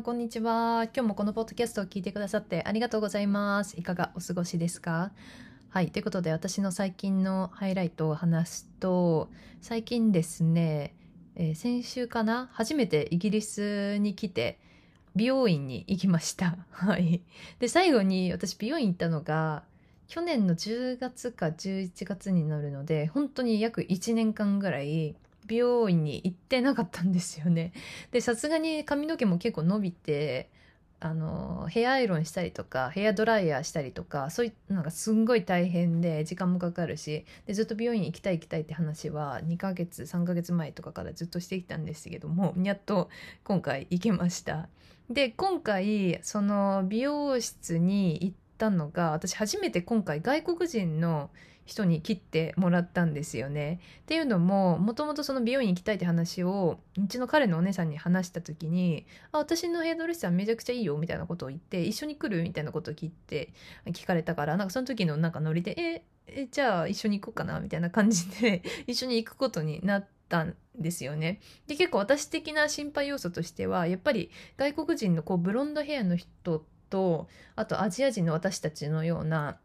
ん、こんにちは。今日もこのポッドキャストを聞いてくださってありがとうございます。いかがお過ごしですか？はい。ということで、私の最近のハイライトを話すと、最近ですね、えー、先週かな？初めてイギリスに来て、美容院に行きました。はい。で、最後に私美容院行ったのが、去年の10月か11月になるので、本当に約1年間ぐらい、美容院に行ってなかったんですよね。で、さすがに髪の毛も結構伸びて、あの、ヘアアイロンしたりとか、ヘアドライヤーしたりとか、そういうのがすんごい大変で、時間もかかるし、で、ずっと美容院行きたい行きたいって話は、2ヶ月、3ヶ月前とかからずっとしてきたんですけども、やっと今回行けました。で、今回、その美容室に行ったのが、私初めて今回外国人の人に切ってもらったんですよね。っていうのももともとその美容院行きたいって話をうちの彼のお姉さんに話した時に「あ私のヘアドレッサーめちゃくちゃいいよ」みたいなことを言って「一緒に来る?」みたいなことを聞いて聞かれたからなんかその時のなんかノリで「ええじゃあ一緒に行こうかな」みたいな感じで 一緒に行くことになって。たんですよね。で結構私的な心配要素としてはやっぱり外国人のこうブロンドヘアの人とあとアジア人の私たちのような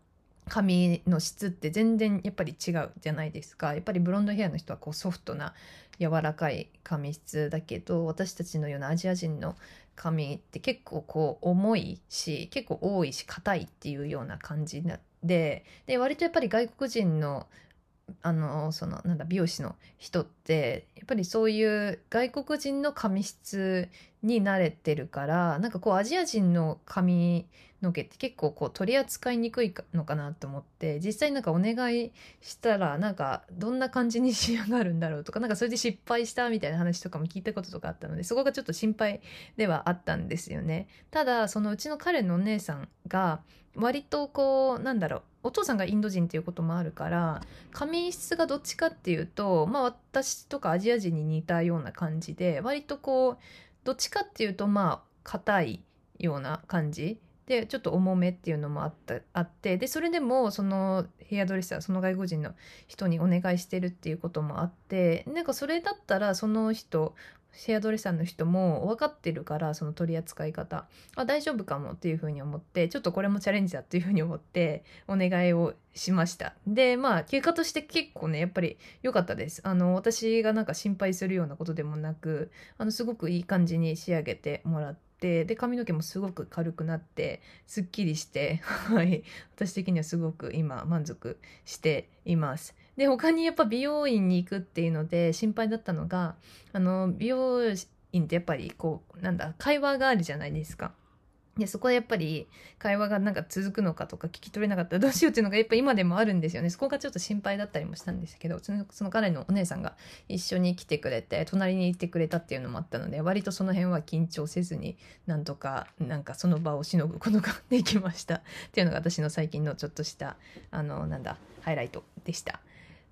髪の質って全然やっぱり違うじゃないですか。やっぱりブロンドヘアの人はこうソフトな柔らかい髪質。だけど私たちのようなアジア人の髪って結構こう重いし結構多いし硬いっていうような感じでで割とやっぱり外国人のあのそのなんだ美容師の人ってやっぱりそういう外国人の髪質に慣れてるからなんかこうアジア人の髪の毛って結構こう取り扱いにくいのかなと思って実際なんかお願いしたらなんかどんな感じに仕上がるんだろうとかなんかそれで失敗したみたいな話とかも聞いたこととかあったのでそこがちょっと心配ではあったんですよね。ただそのうちの彼のお姉さんが割とこうなんだろうお父さんがインド人っていうこともあるから髪質がどっちかっていうとまあ私とかアジア人に似たような感じで割とこうどっちかっていうとまあ硬いような感じ。でちょっと重めっていうのもあったあってでそれでもそのヘアドレッサーその外国人の人にお願いしてるっていうこともあってなんかそれだったらその人シェアドレッサーの人も分かってるからその取り扱い方。あ大丈夫かもっていうふうに思ってちょっとこれもチャレンジだっていうふうに思ってお願いをしました。でまあ結果として結構ねやっぱり良かったです。あの私がなんか心配するようなことでもなくあのすごくいい感じに仕上げてもらってで髪の毛もすごく軽くなってすっきりして はい。私的にはすごく今満足しています。で他にやっぱ美容院に行くっていうので心配だったのがあの美容院ってやっぱりこうなんだ会話があるじゃないですか。でそこでやっぱり会話がなんか続くのかとか聞き取れなかったらどうしようっていうのがやっぱ今でもあるんですよねそこがちょっと心配だったりもしたんですけどそのその彼のお姉さんが一緒に来てくれて隣にいてくれたっていうのもあったので割とその辺は緊張せずになんとかなんかその場をしのぐことが できましたっていうのが私の最近のちょっとしたあのなんだハイライトでした。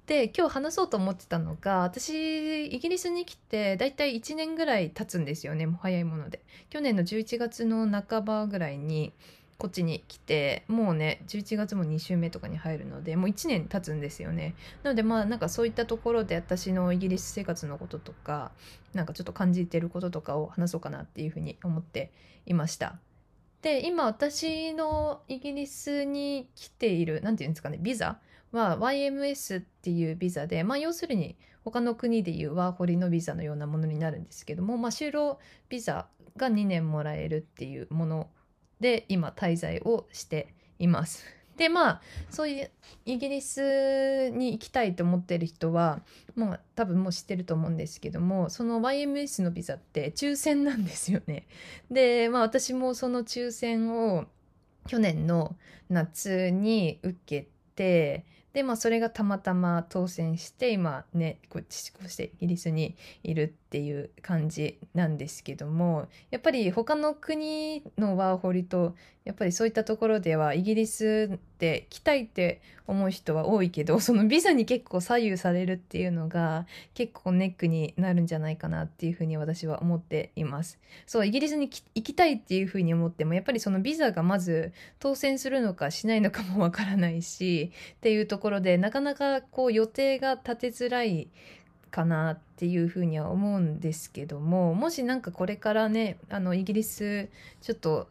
で今日話そうと思ってたのが私イギリスに来てだいたい1年ぐらい経つんですよねもう早いもので。去年の11月の半ばぐらいにこっちに来てもうね11月も2週目とかに入るのでもう1年経つんですよね。なのでまあなんかそういったところで私のイギリス生活のこととかなんかちょっと感じてることとかを話そうかなっていうふうに思っていました。で今私のイギリスに来ている何て言うんですかねビザは YMS っていうビザで、まあ、要するに他の国でいうワーホリのビザのようなものになるんですけども、まあ、就労ビザが2年もらえるっていうもので今滞在をしています。でまあそういうイギリスに行きたいと思ってる人はもう多分もう知ってると思うんですけどもその YMS のビザって抽選なんですよね。でまあ私もその抽選を去年の夏に受けてでまあそれがたまたま当選して今ねこっちこうしてイギリスにいるっていう感じなんですけどもやっぱり他の国のワーホリとやっぱりそういったところではイギリスって来たいって思う人は多いけど そのビザに結構左右されるっていうのが結構ネックになるんじゃないかなっていうふうに私は思っています。そうイギリスに行きたいっていうふうに思ってもやっぱりそのビザがまず当選するのかしないのかもわからないし っていうところでなかなかこう予定が立てづらいかなっていうふうには思うんですけどももしなんかこれからねあのイギリスちょっと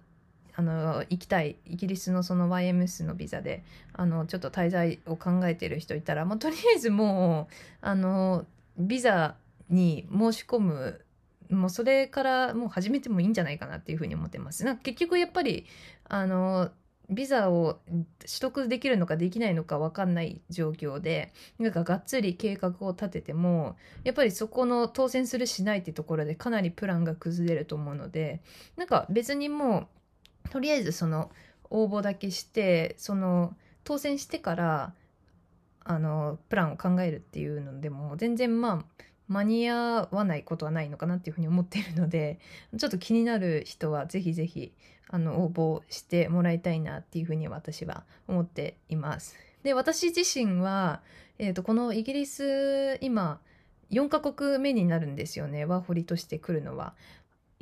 あの行きたいイギリスのその YMS のビザであのちょっと滞在を考えてる人いたら、まあ、とりあえずもうあのビザに申し込むもうそれからもう始めてもいいんじゃないかなっていうふうに思ってます。なんか結局やっぱりあのビザを取得できるのかできないのか分かんない状況でなんかがっつり計画を立ててもやっぱりそこの当選するしないってところでかなりプランが崩れると思うのでなんか別にもうとりあえずその応募だけしてその当選してからあのプランを考えるっていうのでも全然まあ間に合わないことはないのかなっていうふうに思っているのでちょっと気になる人はぜひぜひあの応募してもらいたいなっていうふうに私は思っています。で私自身は、えーと、このイギリス今4カ国目になるんですよねワーホリとして来るのは。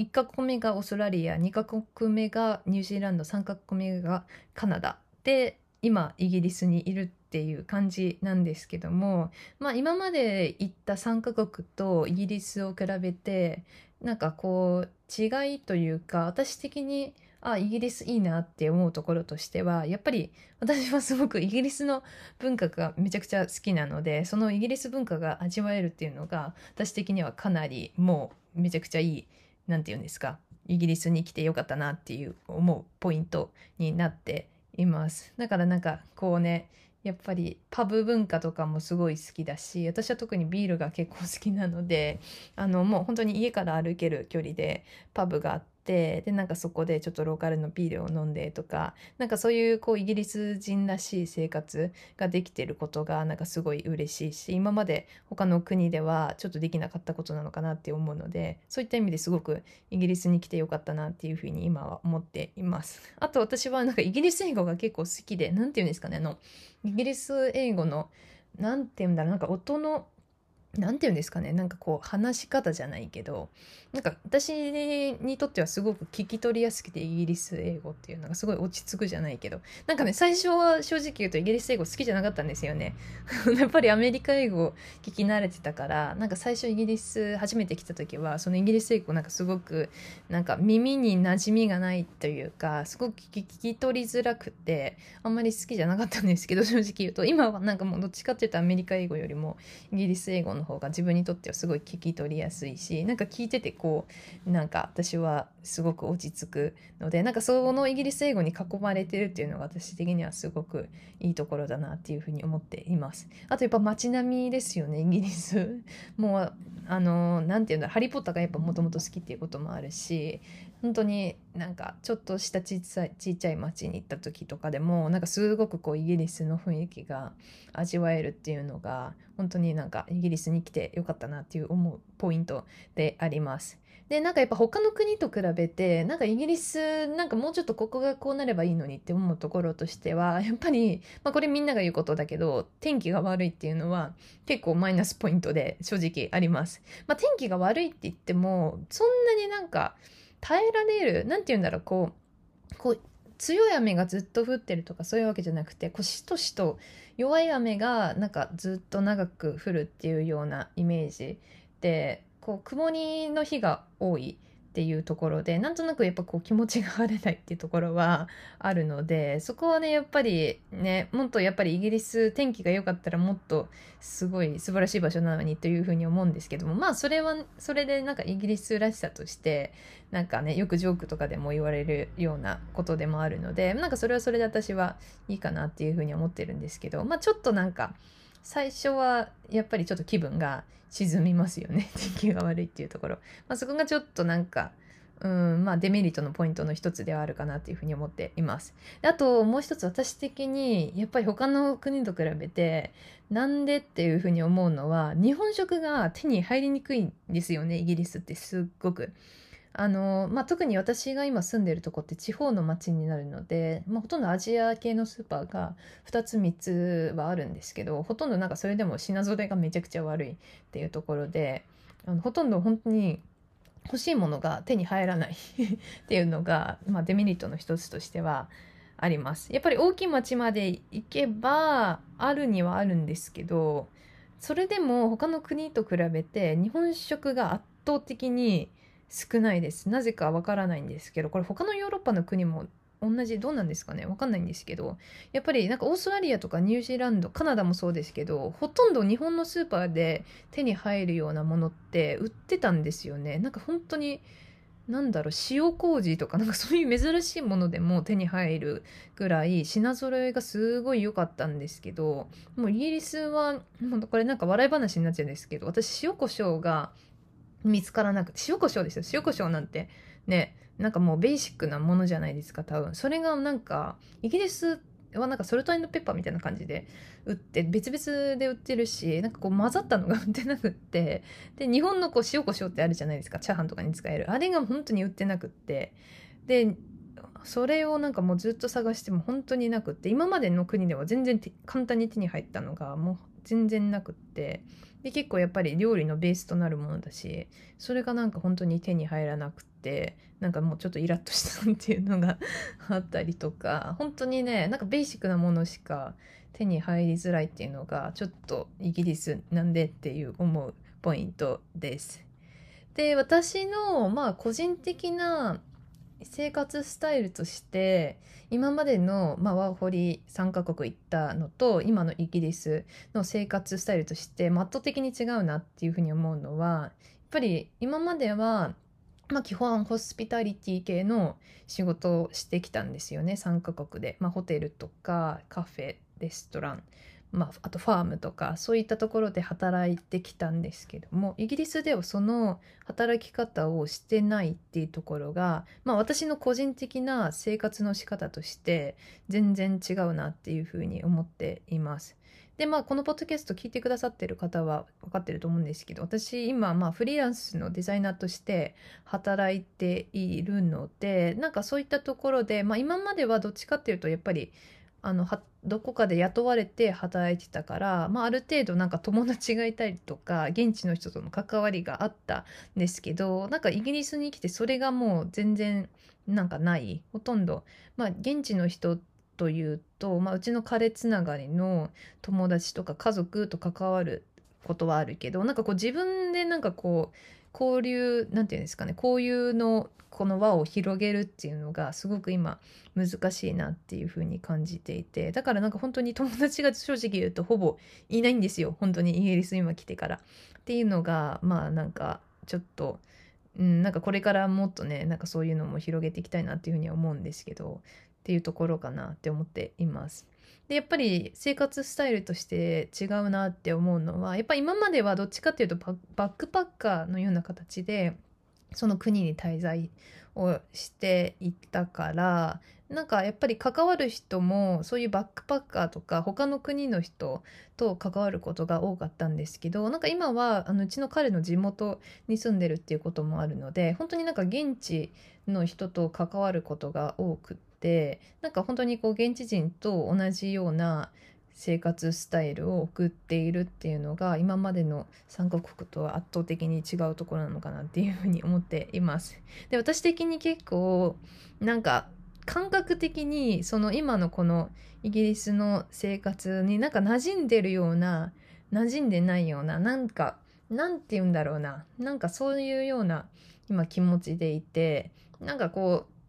1カ国目がオーストラリア2カ国目がニュージーランド3カ国目がカナダ。で今イギリスにいるっていう感じなんですけども、まあ、今まで行った3カ国とイギリスを比べてなんかこう違いというか私的にあイギリスいいなって思うところとしてはやっぱり私はすごくイギリスの文化がめちゃくちゃ好きなのでそのイギリス文化が味わえるっていうのが私的にはかなりもうめちゃくちゃいい何て言うんですか？イギリスに来てよかったなっていう思うポイントになっています。だからなんかこうねやっぱりパブ文化とかもすごい好きだし私は特にビールが結構好きなのであのもう本当に家から歩ける距離でパブがあってでなんかそこでちょっとローカルのビールを飲んでとかなんかそういうこうイギリス人らしい生活ができてることがなんかすごい嬉しいし今まで他の国ではちょっとできなかったことなのかなって思うのでそういった意味ですごくイギリスに来てよかったなっていうふうに今は思っています。あと私はなんかイギリス英語が結構好きで何て言うんですかねあのイギリス英語の何て言うんだろうなんか音の何て言うんですかねなんかこう話し方じゃないけどなんか私にとってはすごく聞き取りやすくてイギリス英語っていうのがすごい落ち着くじゃないけどなんかね最初は正直言うとイギリス英語好きじゃなかったんですよね。やっぱりアメリカ英語聞き慣れてたからなんか最初イギリス初めて来た時はそのイギリス英語なんかすごくなんか耳に馴染みがないというかすごく聞き取りづらくてあんまり好きじゃなかったんですけど正直言うと。今はなんかもうどっちかっていうとアメリカ英語よりもイギリス英語のの方が自分にとってはすごい聞き取りやすいしなんか聞いててこうなんか私はすごく落ち着くのでなんかそのイギリス英語に囲まれてるっていうのが私的にはすごくいいところだなっていうふうに思っています。あとやっぱ街並みですよねイギリス。もうあの何て言うんだハリー・ポッターがやっぱもともと好きっていうこともあるし本当になんかちょっとしたちっちゃいちっちゃい町に行った時とかでもなんかすごくこうイギリスの雰囲気が味わえるっていうのが本当になんかイギリスに来てよかったなっていう思うポイントであります。でなんかやっぱ他の国と比べてなんかイギリスなんかもうちょっとここがこうなればいいのにって思うところとしては やっぱり、まあ、これみんなが言うことだけど天気が悪いっていうのは結構マイナスポイントで正直あります。まあ、天気が悪いって言ってもそんなになんか耐えられる何て言うんだろうこうこう強い雨がずっと降ってるとかそういうわけじゃなくてこうしとしと弱い雨がなんかずっと長く降るっていうようなイメージでこう曇りの日が多い。っていうところでなんとなくやっぱこう気持ちが晴れないっていうところはあるのでそこはねやっぱりねもっとやっぱりイギリス天気が良かったらもっとすごい素晴らしい場所なのにというふうに思うんですけどもまあそれはそれでなんかイギリスらしさとしてなんかねよくジョークとかでも言われるようなことでもあるのでなんかそれはそれで私はいいかなっていうふうに思ってるんですけどまあちょっとなんか最初はやっぱりちょっと気分が沈みますよね 天気が悪いっていうところ、まあ、そこがちょっとなんかうんまあ、デメリットのポイントの一つではあるかなというふうに思っています。あともう一つ私的にやっぱり他の国と比べてなんでっていうふうに思うのは日本食が手に入りにくいんですよねイギリスってすっごく。あのまあ、特に私が今住んでるとこって地方の町になるので、まあ、ほとんどアジア系のスーパーが2つ3つはあるんですけどほとんどなんかそれでも品ぞれがめちゃくちゃ悪いっていうところであのほとんど本当に欲しいものが手に入らない っていうのが、まあ、デメリットの一つとしてはあります。やっぱり大きい町まで行けばあるにはあるんですけどそれでも他の国と比べて日本食が圧倒的に少ないです。なぜかわからないんですけどこれ他のヨーロッパの国も同じどうなんですかね？わかんないんですけどやっぱりなんかオーストラリアとかニュージーランドカナダもそうですけどほとんど日本のスーパーで手に入るようなものって売ってたんですよね。なんか本当になんだろう塩麹とかなんかそういう珍しいものでも手に入るぐらい品揃えがすごい良かったんですけどもうイギリスはもうこれなんか笑い話になっちゃうんですけど私塩コショウが見つからなくて塩コショウですよ塩コショウなんてねなんかもうベーシックなものじゃないですか多分。それがなんかイギリスはなんかソルトペッパーみたいな感じで売って別々で売ってるしなんかこう混ざったのが売ってなくってで日本のこう塩コショウってあるじゃないですかチャーハンとかに使える。あれが本当に売ってなくって。でそれをなんかもうずっと探しても本当になくって今までの国では全然簡単に手に入ったのがもう全然なくって。で結構やっぱり料理のベースとなるものだしそれがなんか本当に手に入らなくてなんかもうちょっとイラッとしたっていうのが あったりとか本当にねなんかベーシックなものしか手に入りづらいっていうのがちょっとイギリスなんでっていう思うポイントです。で私のまあ個人的な生活スタイルとして今までの、まあ、ワーホリ3カ国行ったのと今のイギリスの生活スタイルとして圧倒的に違うなっていうふうに思うのはやっぱり今までは、まあ、基本ホスピタリティ系の仕事をしてきたんですよね3カ国で、まあ、ホテルとかカフェレストラン。まあ、あとファームとかそういったところで働いてきたんですけどもイギリスではその働き方をしてないっていうところが、まあ、私の個人的な生活の仕方として全然違うなっていうふうに思っています。でまあこのポッドキャスト聞いてくださってる方は分かってると思うんですけど私今まあフリーランスのデザイナーとして働いているのでなんかそういったところで、まあ、今まではどっちかっていうとやっぱりあのはどこかで雇われて働いてたから、まあ、ある程度なんか友達がいたりとか現地の人との関わりがあったんですけどなんかイギリスに来てそれがもう全然なんかない。ほとんど、まあ、現地の人というと、まあ、うちの彼つながりの友達とか家族と関わることはあるけどなんかこう自分でなんかこう交流なんていうんですかね交友のこの輪を広げるっていうのがすごく今難しいなっていうふうに感じていてだからなんか本当に友達が正直言うとほぼいないんですよ本当にイギリス今来てからっていうのがまあなんかちょっとうん、なんかこれからもっとねなんかそういうのも広げていきたいなっていうふうには思うんですけどっていうところかなって思っています。でやっぱり生活スタイルとして違うなって思うのはやっぱ今まではどっちかっていうとバックパッカーのような形でその国に滞在をしていったからなんかやっぱり関わる人もそういうバックパッカーとか他の国の人と関わることが多かったんですけどなんか今はあのうちの彼の地元に住んでるっていうこともあるので本当になんか現地の人と関わることが多くてってなんか本当にこう現地人と同じような生活スタイルを送っているっていうのが今までの3カ国とは圧倒的に違うところなのかなっていうふうに思っています。で私的に結構なんか感覚的にその今のこのイギリスの生活になんか馴染んでるような馴染んでないようななんかなんて言うんだろうななんかそういうような今気持ちでいてなんかこう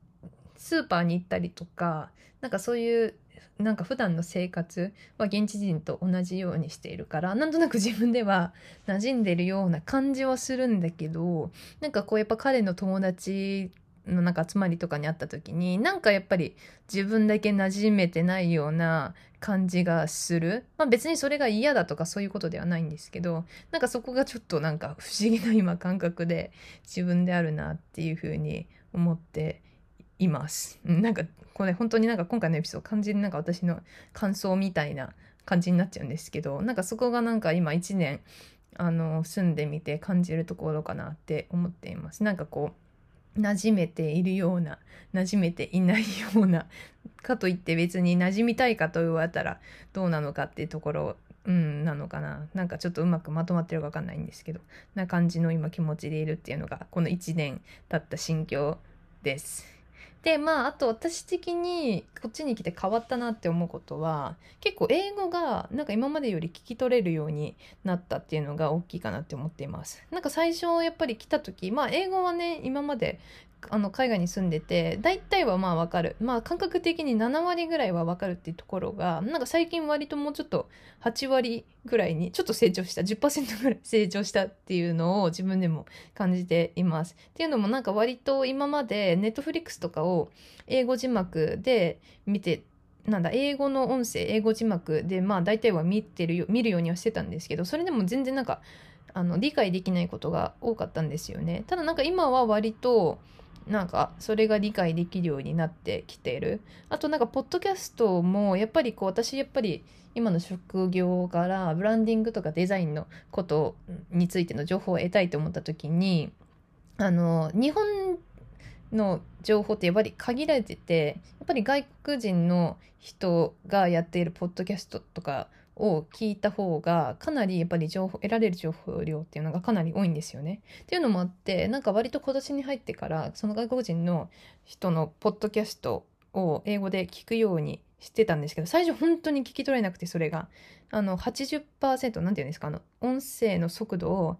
スーパーに行ったりとかなんかそういうなんか普段の生活は現地人と同じようにしているからなんとなく自分では馴染んでるような感じはするんだけどなんかこうやっぱ彼の友達のなんか集まりとかにあった時になんかやっぱり自分だけ馴染めてないような感じがする、まあ、別にそれが嫌だとかそういうことではないんですけどなんかそこがちょっとなんか不思議な今感覚で自分であるなっていうふうに思っています。なんかこれ本当になんか今回のエピソード完全になんか私の感想みたいな感じになっちゃうんですけどなんかそこがなんか今1年あの住んでみて感じるところかなって思っています。なんかこう馴染めているような馴染めていないような かといって別に馴染みたいかと言われたらどうなのかっていうところうんなのかななんかちょっとうまくまとまってるか分かんないんですけどな感じの今気持ちでいるっていうのがこの1年経った心境です。でまああと私的にこっちに来て変わったなって思うことは結構英語がなんか今までより聞き取れるようになったっていうのが大きいかなって思っています。なんか最初やっぱり来た時まあ英語はね今まであの海外に住んでて大体はまあわかる。まあ感覚的に7割ぐらいはわかるっていうところがなんか最近割ともうちょっと8割ぐらいにちょっと成長した10%ぐらい 成長したっていうのを自分でも感じています。っていうのもなんか割と今までネットフリックスとかを英語字幕で見てなんだ英語の音声英語字幕でまあ大体は見てるよ見るようにはしてたんですけどそれでも全然なんかあの理解できないことが多かったんですよね。ただなんか今は割となんかそれが理解できるようになってきている。あとなんかポッドキャストもやっぱりこう私やっぱり今の職業からブランディングとかデザインのことについての情報を得たいと思った時にあの日本の情報ってやっぱり限られててやっぱり外国人の人がやっているポッドキャストとかを聞いた方がかなりやっぱり情報得られる情報量っていうのがかなり多いんですよね。っていうのもあってなんか割と今年に入ってからその外国人の人のポッドキャストを英語で聞くようにしてたんですけど最初本当に聞き取れなくてそれがあの80%何て言うんですかあの音声の速度を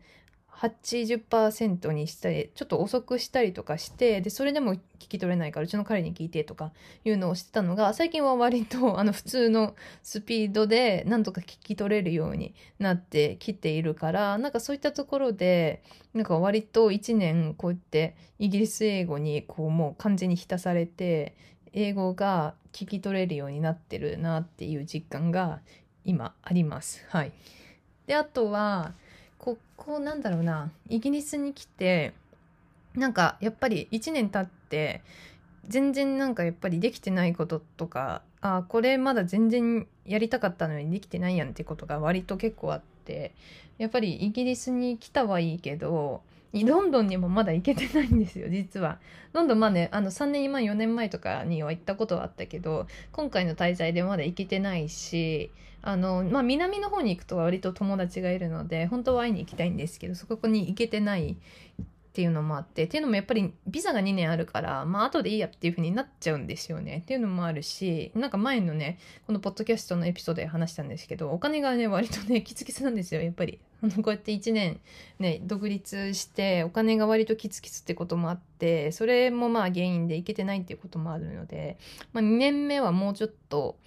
80%にしたりちょっと遅くしたりとかしてでそれでも聞き取れないからうちの彼に聞いてとかいうのをしてたのが最近は割とあの普通のスピードでなんとか聞き取れるようになってきているからなんかそういったところでなんか割と1年こうやってイギリス英語にこうもう完全に浸されて英語が聞き取れるようになってるなっていう実感が今あります。はい、であとはここなんだろうな。イギリスに来てなんかやっぱり1年経って全然なんかやっぱりできてないこととかあこれまだ全然やりたかったのにできてないやんってことが割と結構あってやっぱりイギリスに来たはいいけどロンドンにもまだ行けてないんですよ実は。ロンドンまあねあの3年前4年前とかには行ったことはあったけど今回の滞在でまだ行けてないしあの、まあ、南の方に行くと割と友達がいるので本当は会いに行きたいんですけどそこに行けてないっていうのもあってっていうのもやっぱりビザが2年あるからまあ後でいいやっていう風になっちゃうんですよねっていうのもあるしなんか前のねこのポッドキャストのエピソードで話したんですけどお金がね割とねキツキツなんですよやっぱりこうやって1年ね独立してお金が割とキツキツってこともあってそれもまあ原因でいけてないっていうこともあるので、まあ、2年目はもうちょっと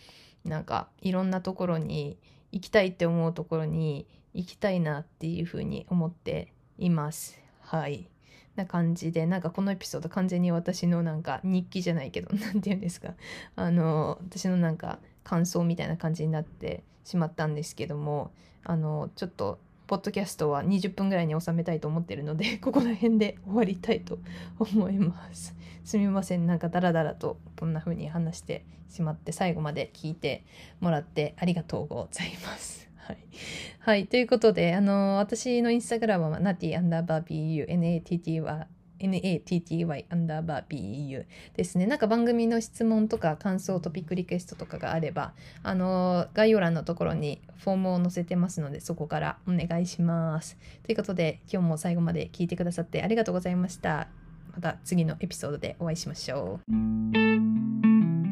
なんかいろんなところに行きたいって思うところに行きたいなっていうふうに思っています。はい。な感じでなんかこのエピソード完全に私のなんか日記じゃないけど 何て言うんですか。あの私のなんか感想みたいな感じになってしまったんですけどもあのちょっとポッドキャストは20分ぐらいに収めたいと思ってるので ここら辺で終わりたいと思います。すみません。なんかダラダラとこんな風に話してしまって最後まで聞いてもらってありがとうございます。はい。はい。ということで、あの、私のインスタグラムは、ナティアンダーバー BU、NATT は、NATTY アンダーバー BEU ですね。なんか番組の質問とか感想、トピックリクエストとかがあれば、あの、概要欄のところにフォームを載せてますので、そこからお願いします。ということで、今日も最後まで聞いてくださってありがとうございました。また次のエピソードでお会いしましょう。